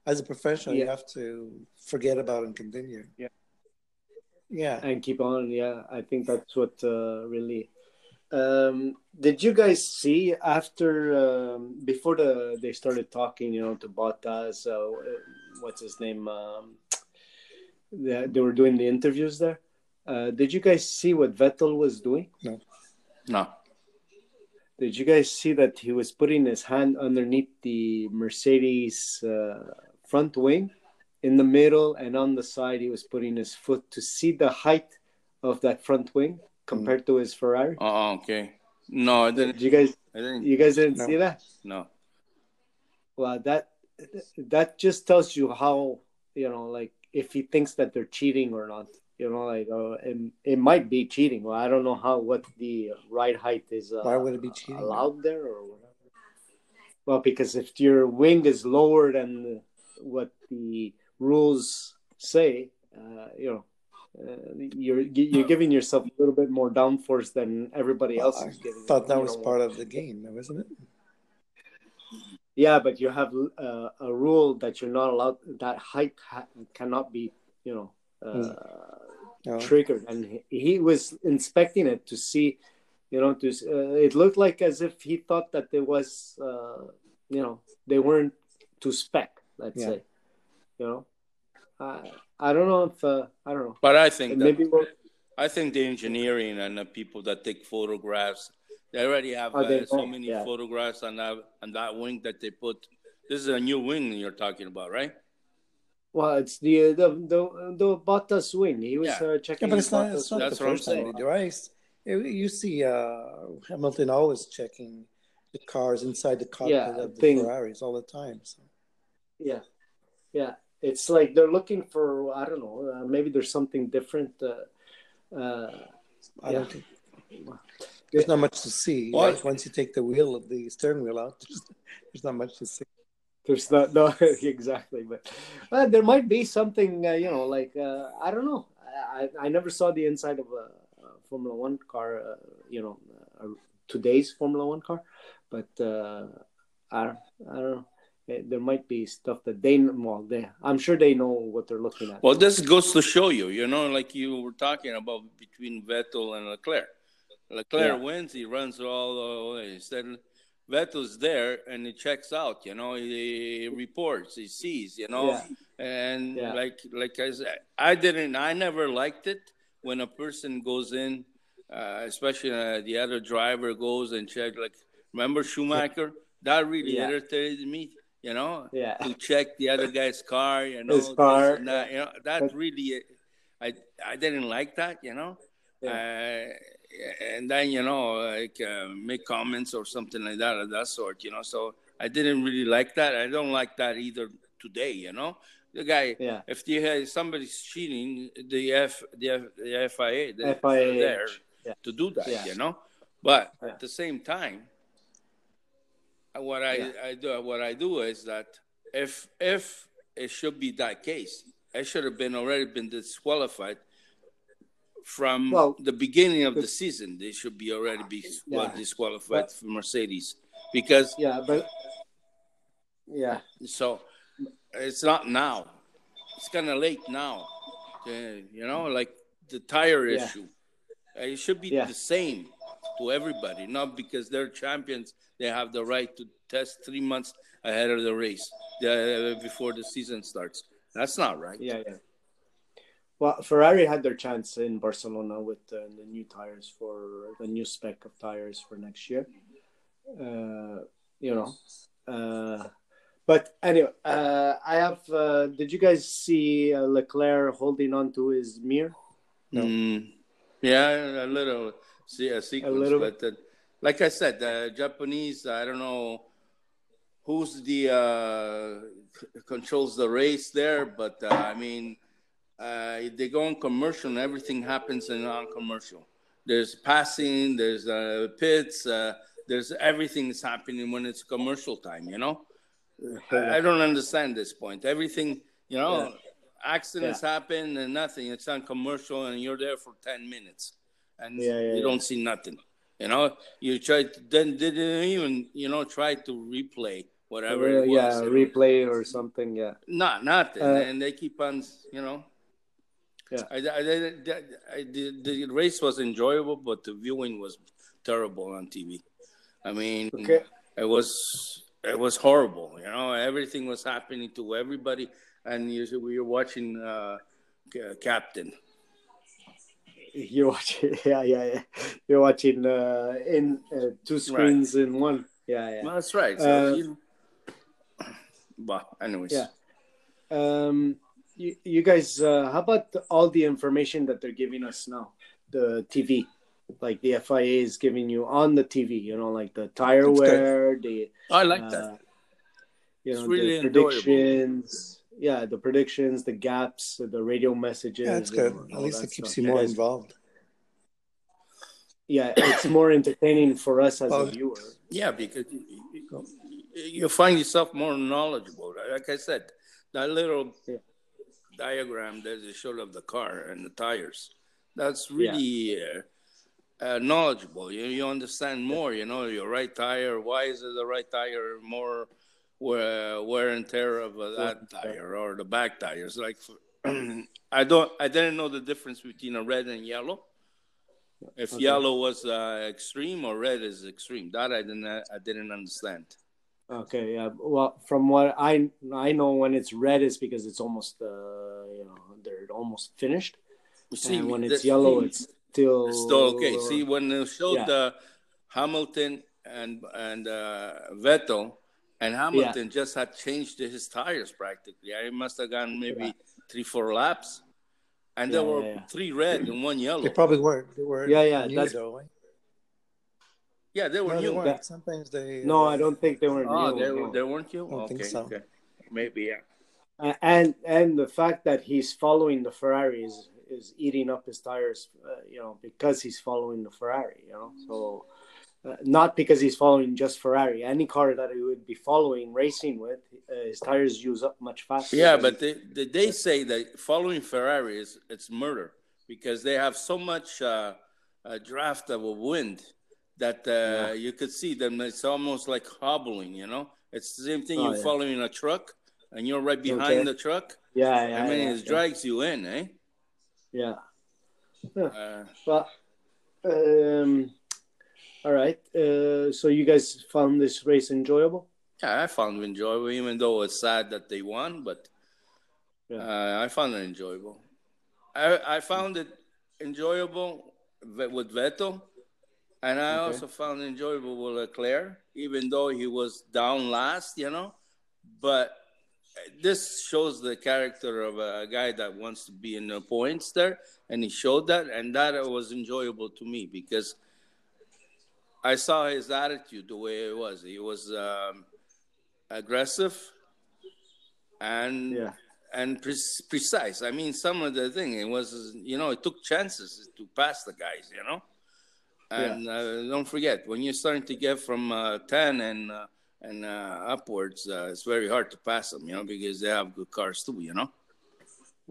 as a professional, you have to forget about and continue. Yeah. Yeah. And keep on. Yeah, I think that's what uh, really. Um, did you guys see after um, before the they started talking, you know, to Bottas? Uh, what's his name? Um, they, they were doing the interviews there. Uh, did you guys see what Vettel was doing? No. No. Did you guys see that he was putting his hand underneath the Mercedes uh, front wing in the middle and on the side? He was putting his foot to see the height of that front wing compared to his Ferrari. Oh, okay. No, I didn't. Did you guys I didn't. you guys didn't No. see that? No. Well, that that just tells you how you know, like if he thinks that they're cheating or not. You know, like uh, it, it might be cheating. Well, I don't know how what the ride height is. Uh, Why would it be cheating? allowed there or whatever? Well, because if your wing is lower than what the rules say, uh, you know, uh, you're you're giving yourself a little bit more downforce than everybody else I is giving. thought that was part of the game, wasn't it? Yeah, but you have uh, a rule that you're not allowed. That height ha- cannot be, you know, uh, No. triggered. And he, he was inspecting it to see, you know, to uh, it looked like as if he thought that there was, uh, you know, they weren't to spec. Let's Yeah. say, you know, I I don't know if uh, I don't know. But I think that, Maybe we'll, I think the engineering and the people that take photographs, they already have Oh, they uh, so many yeah. photographs on that on that wing that they put. This is a new wing you're talking about, right? well, it's the the the, the Bottas wing. He was Yeah. uh, Yeah, but it's not, it's not. That's the what I'm first time saying. they do. Right? You- You see uh, Hamilton always checking the cars inside the cockpit Yeah, of the thing- Ferraris all the time. So. Yeah, yeah. It's like they're looking for I don't know. Uh, maybe there's something different. Uh, uh, I Yeah. don't think there's not much to see. Well- Like, once you take the wheel of the steering wheel out, there's, there's not much to see. there's not no exactly, but uh, there might be something. Uh, you know, like uh, I don't know. I, I I never saw the inside of a, a Formula One car. Uh, you know, uh, today's Formula One car, but uh, I don't I don't know. Eh, There might be stuff that they well, they I'm sure they know what they're looking at. Well, this goes to show you, you know, like you were talking about between Vettel and Leclerc. Leclerc Yeah. wins, he runs all the way. Instead, Vettel's there and he checks out, you know, he, reports, he sees, you know, Yeah. and Yeah. like like I said, I didn't, I never liked it when a person goes in, uh, especially uh, the other driver goes and check. Like, remember Schumacher? That really irritated me, you know Yeah. to check the other guy's car, you know, His car. and that, you know, that really, I I didn't like that, you know, uh, and then you know, like uh, make comments or something like that of that sort, you know. So I didn't really like that. I don't like that either today, you know. The guy, Yeah. if you have somebody's cheating, the F the, F, the FIA, they're FIA, there yeah. to do that, Yeah. you know. But Yeah. at the same time, what I, Yeah. I do what I do is that if if it should be that case, I should have been already been disqualified from Well, the beginning of the season. They should be already be Yeah. disqualified But- for Mercedes because Yeah, but yeah, so it's not now. It's kind of late now. Uh, you know, like the tire Yeah. issue. Uh, It should be Yeah. the same to everybody, not because they're champions. They have the right to test three months ahead of the race uh, before the season starts. That's not right. yeah, yeah. Well, Ferrari had their chance in Barcelona with uh, the new tires for the new spec of tires for next year. Uh, you know, uh, but anyway, uh, I have. Uh, did you guys see uh, Leclerc holding on to his mirror? No. Mm, yeah, a little see a sequence, little but uh, like I said, the Japanese. I don't know who's the uh, c- controls the race there, but uh, I mean, uh, they go on commercial, and everything happens in on commercial. There's passing, there's uh, pits, uh, there's everything is happening when it's commercial time. You know, I, I don't understand this point. Everything, you know, accidents happen and nothing. It's on commercial, and you're there for ten minutes, and Yeah, yeah, you don't see nothing. You know, you try to then didn't even you know try to replay whatever it was. yeah, replay or something. Yeah, Not nothing, Uh, and they keep on you know Yeah. I, I, I, I, the, the race was enjoyable, but the viewing was terrible on TV. I mean, Okay. it was it was horrible. You know, everything was happening to everybody, and you, we were watching uh, Captain. You're watching, yeah, yeah, yeah. You're watching uh, in uh, two screens in one. Yeah, yeah. Well, that's right. So, Uh, you, but anyways, Yeah. Um, you, you guys, uh, how about all the information that they're giving us now? The TV, like the FIA is giving you on the TV. You know, like the tire That's good. wear, the I like that. uh, you It's know, really the predictions. Yeah, the predictions, the gaps, the radio messages. Yeah, it's you good. At least it keeps stuff. you more It is- involved. Yeah, it's more entertaining for us as Well, a viewer. Yeah, because you, you- you find yourself more knowledgeable. Like I said, that little Yeah. diagram that they showed of the car and the tires, that's really uh, uh, knowledgeable. You, you understand more. You know your right tire. Why is it the right tire more wear, wear and tear of uh, that tire or the back tires? Like I don't, I didn't know the difference between a red and yellow. If Okay. yellow was uh, extreme or red is extreme, that I didn't, I didn't understand. Okay, yeah. Well, from what I I know, when it's red, is because it's almost uh, you know they're almost finished, see, and when it's yellow, it's still It's still okay. See, when they showed Yeah. the Hamilton and and uh, Vettel, and Hamilton just had changed his tires practically. I must have gone maybe three, four laps, and there were yeah, yeah. three red and one yellow. They probably weren't. They were. Yeah, yeah, New, that's- though, right? yeah, they were No, new. weren't. Sometimes they. No, I don't think they were Oh, new. they, no. they weren't you? don't okay, think so. okay, maybe yeah. Uh, and and the fact that he's following the Ferrari is is eating up his tires, uh, you know, because he's following the Ferrari, you know. So uh, not because he's following just Ferrari. Any car that he would be following racing with, uh, his tires use up much faster. Yeah, but they, they, they say that following Ferrari is it's murder because they have so much uh, uh, draft of a wind that uh, you could see them. It's almost like hobbling, you know. It's the same thing. Oh, you're yeah. following a truck and you're right behind Okay. the truck. yeah, yeah, I mean, yeah, it yeah. drags you in, eh? yeah. Uh, Well, um, all right. Uh, so you guys found this race enjoyable? yeah, I found it enjoyable, even though it's sad that they won, but Yeah. uh, I found it enjoyable. I, I found it enjoyable with Vettel, and I Okay. also found it enjoyable with Leclerc, even though he was down last, you know. But this shows the character of a guy that wants to be in the points there, and he showed that, and that was enjoyable to me because I saw his attitude the way it was. He was um, aggressive and Yeah. and pre- precise. I mean, some of the thing it was, you know, it took chances to pass the guys, you know. And uh, don't forget, when you're starting to get from uh, ten and uh, and uh, upwards, uh, it's very hard to pass them, you know, because they have good cars too, you know.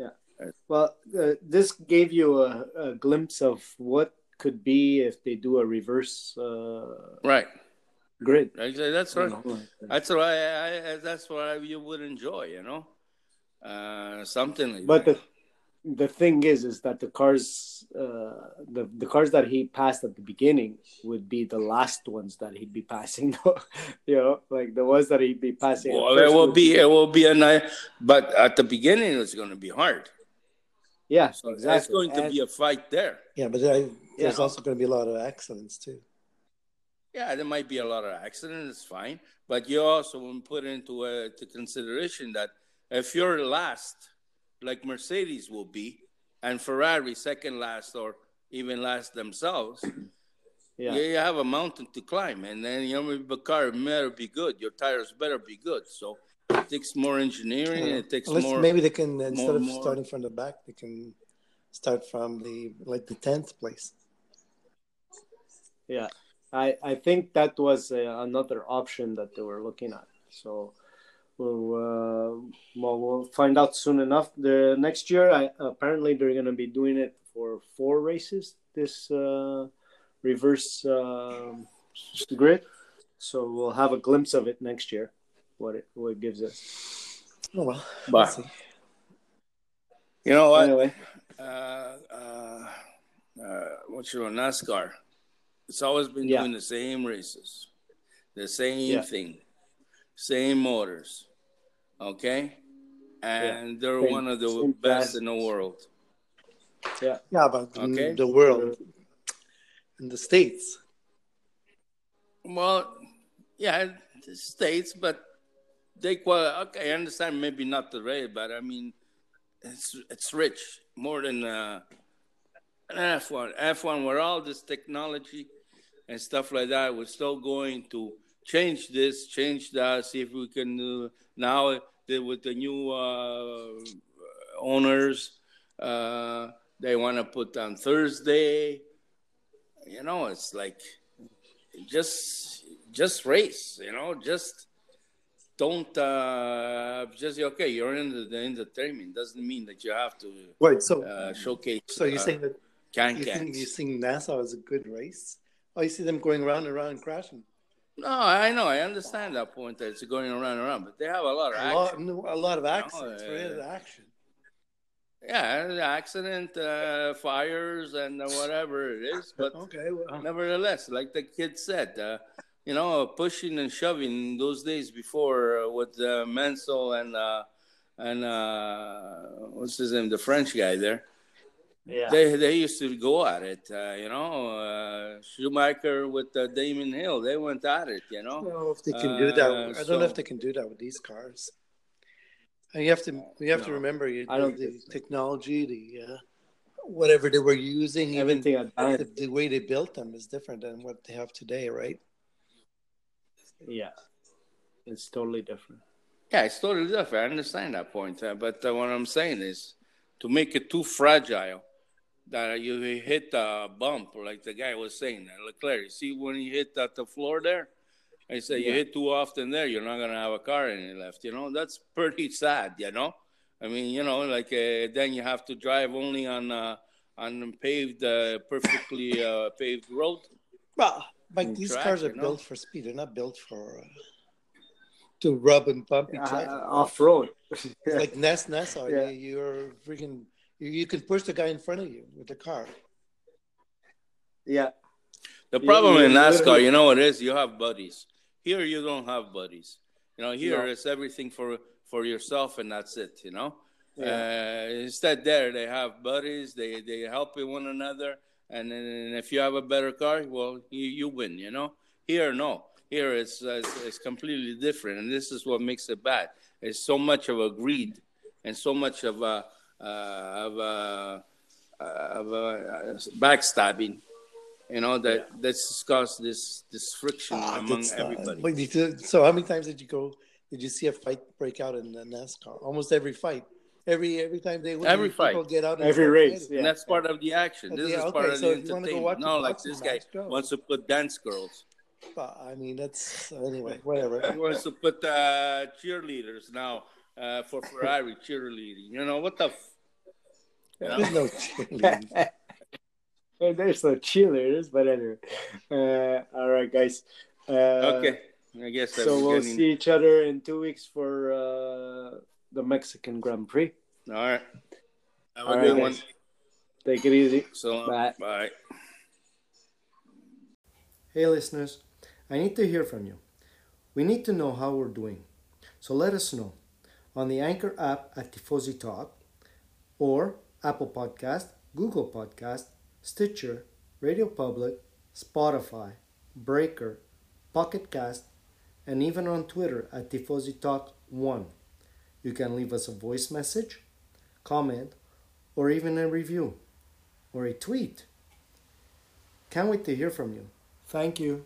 Yeah. Well, uh, this gave you a, a glimpse of what could be if they do a reverse uh, Right. grid. Actually, that's you right. know. That's what I, I. That's what you would enjoy, you know. Uh, something like But that. the the thing is, is that the cars, uh, the the cars that he passed at the beginning would be the last ones that he'd be passing. you know, like the ones that he'd be passing. Well, it will would be it will be a nice, but at the beginning it's going to be hard. Yeah, So exactly. it's going to And- be a fight there. Yeah, but there, there's Yeah. also going to be a lot of accidents too. Yeah, there might be a lot of accidents. It's fine, but you also want to put into uh, to consideration that if you're last, like Mercedes will be, and Ferrari second last or even last themselves, yeah. you, you have a mountain to climb, and then your car better be good. Your tires better be good. So it takes more engineering. It takes Unless more. maybe they can instead of more- starting from the back, they can start from the like the tenth place. Yeah, I I think that was uh, another option that they were looking at. So we'll uh, well we'll find out soon enough. The next year, I, apparently they're going to be doing it for four races. This uh, reverse um grid. So we'll have a glimpse of it next year. What it what it gives us. Oh well, But- let's see. you know what? Anyway, uh, uh, uh, what you know, NASCAR. It's always been Yeah. doing the same races, the same Yeah. thing, same motors. Okay, and they're Same- one of the best plans. in the world. Yeah. Yeah, but Okay. the world, in the states, Well, yeah, the states, but they qual. Okay, I understand. Maybe not the race, but I mean, it's it's rich more than uh, an F one. F one, where all this technology and stuff like that, we're still going to change this, change that, see if we can uh, now with the new uh, owners, uh, they want to put on Thursday. You know, it's like just just race you know just don't uh just okay you're in the, the entertainment doesn't mean that you have to wait. So, uh showcase so you're uh, saying that can you think you think NASA is a good race? Oh, you see them going around and around and crashing. no i know i understand that point that it's going around and around but they have a lot of A action lot, no, a lot of accidents. uh, Forget the action. yeah accident uh fires and uh, whatever it is but Okay, well, nevertheless, like the kid said, uh, you know, pushing and shoving those days before uh, with uh, Mansell and uh, and uh, what's his name, the French guy there. Yeah. They they used to go at it, uh, you know. Uh, Schumacher with uh, Damon Hill, they went at it, you I know. don't know if they can do that. I don't know if they can do that with these cars. And you have to you have to remember you, I don't the, so. technology, the uh, whatever they were using, even Everything the, the way they built them is different than what they have today, right? Yeah. It's totally different. Yeah, it's totally different. I understand that point, uh, but uh, what I'm saying is to make it too fragile that you hit a bump, like the guy was saying, uh, Leclerc. You see when he hit at the floor there, I say you hit too often there, you're not gonna have a car any left. You know that's pretty sad. You know, I mean, you know, like uh, then you have to drive only on uh, on paved, uh, perfectly uh, paved road. Well, like these track, cars are you know? built for speed. They're not built for uh, to rub and bump each Uh, off road. It's like NAS NASA. Yeah. You, you're freaking. You, you can push the guy in front of you with the car. yeah. The problem you in NASCAR, you know what it is? You have buddies. Here, you don't have buddies. You know, here No. it's everything for for yourself, and that's it. You know. Yeah. Uh, instead, there they have buddies. They they help one another, and then if you have a better car, well, you, you win. You know. Here, no. Here it's, uh, it's it's completely different, and this is what makes it bad. It's so much of a greed, and so much of a uh, of a of a backstabbing. You know that that's caused this this friction Ah, among that's not- everybody. you so how many times did you go? Did you see a fight break out in the NASCAR? Almost every fight. Every every time they win, Every people fight. get out and Every start race, yeah. And that's part of the action. But This yeah, is okay, part of so the you wanna go watch entertainment. a No, like this guy match, go. wants to put dance girls. But, I mean, that's anyway. Whatever. He wants to put uh, cheerleaders now uh, for Ferrari cheerleading. You know what the? F- you know? There's no cheerleading. Hey, there's no cheerleaders, but anyway. Uh, all right, guys. Uh, okay, I guess So we're we'll getting. see each other in two weeks for uh, the Mexican Grand Prix. All right. Have a All good right, one. guys. Take it easy. So uh, Bye. bye. Hey listeners, I need to hear from you. We need to know how we're doing. So let us know on the Anchor app at Tifosi Talk or Apple Podcast, Google Podcast, Stitcher, Radio Public, Spotify, Breaker, Pocket Cast, and even on Twitter at Tifosi Talk 1. You can leave us a voice message, comment, or even a review or a tweet. Can't wait to hear from you. Thank you.